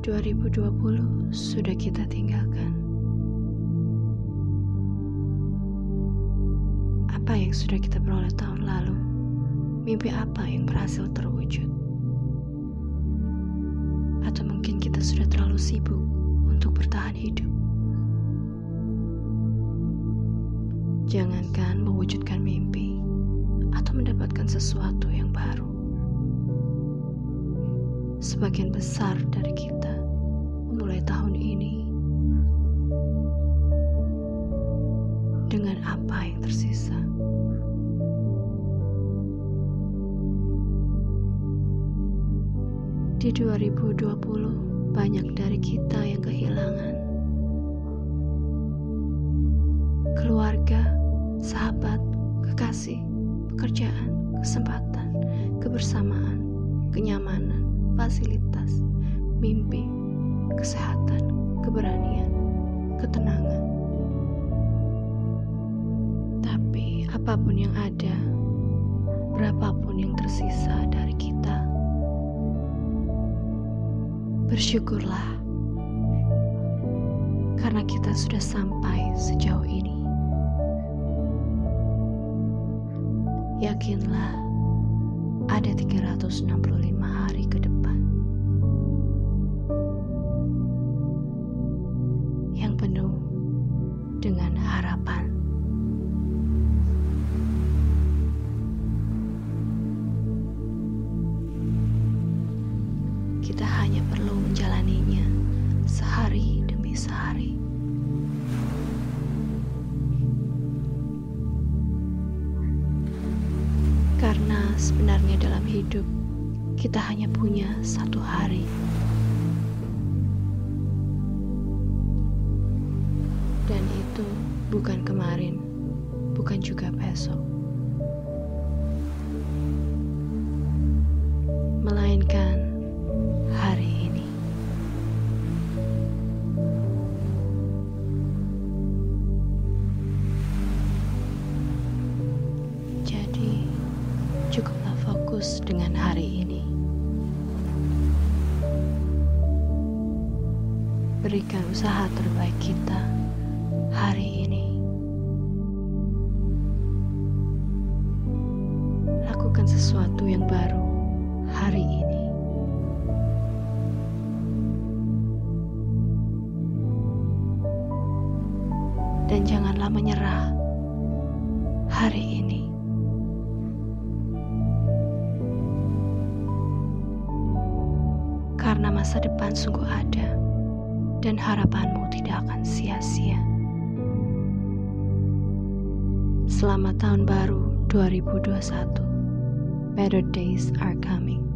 2020 sudah kita tinggalkan. Apa yang sudah kita peroleh tahun lalu? Mimpi apa yang berhasil terwujud? Atau mungkin kita sudah terlalu sibuk untuk bertahan hidup? Jangankan mewujudkan mimpi atau mendapatkan sesuatu yang baru. Sebagian besar dari kita tersisa. Di 2020 banyak dari kita yang kehilangan keluarga, sahabat, kekasih, pekerjaan, kesempatan, kebersamaan, kenyamanan, fasilitas, mimpi, kesehatan, keberanian, ketenangan. Apa pun yang ada, berapapun yang tersisa dari kita, bersyukurlah karena kita sudah sampai sejauh ini. Yakinlah ada 365 hari ke depan. Hanya perlu menjalaninya sehari demi sehari. Karena sebenarnya dalam hidup kita hanya punya satu hari. Dan itu bukan kemarin, bukan juga besok. Cukuplah fokus dengan hari ini. Berikan usaha terbaik kita hari ini. Lakukan sesuatu yang baru hari ini. Dan janganlah menyerah hari ini. Karena masa depan sungguh ada dan harapanmu tidak akan sia-sia. Selamat tahun baru 2021. Better days are coming.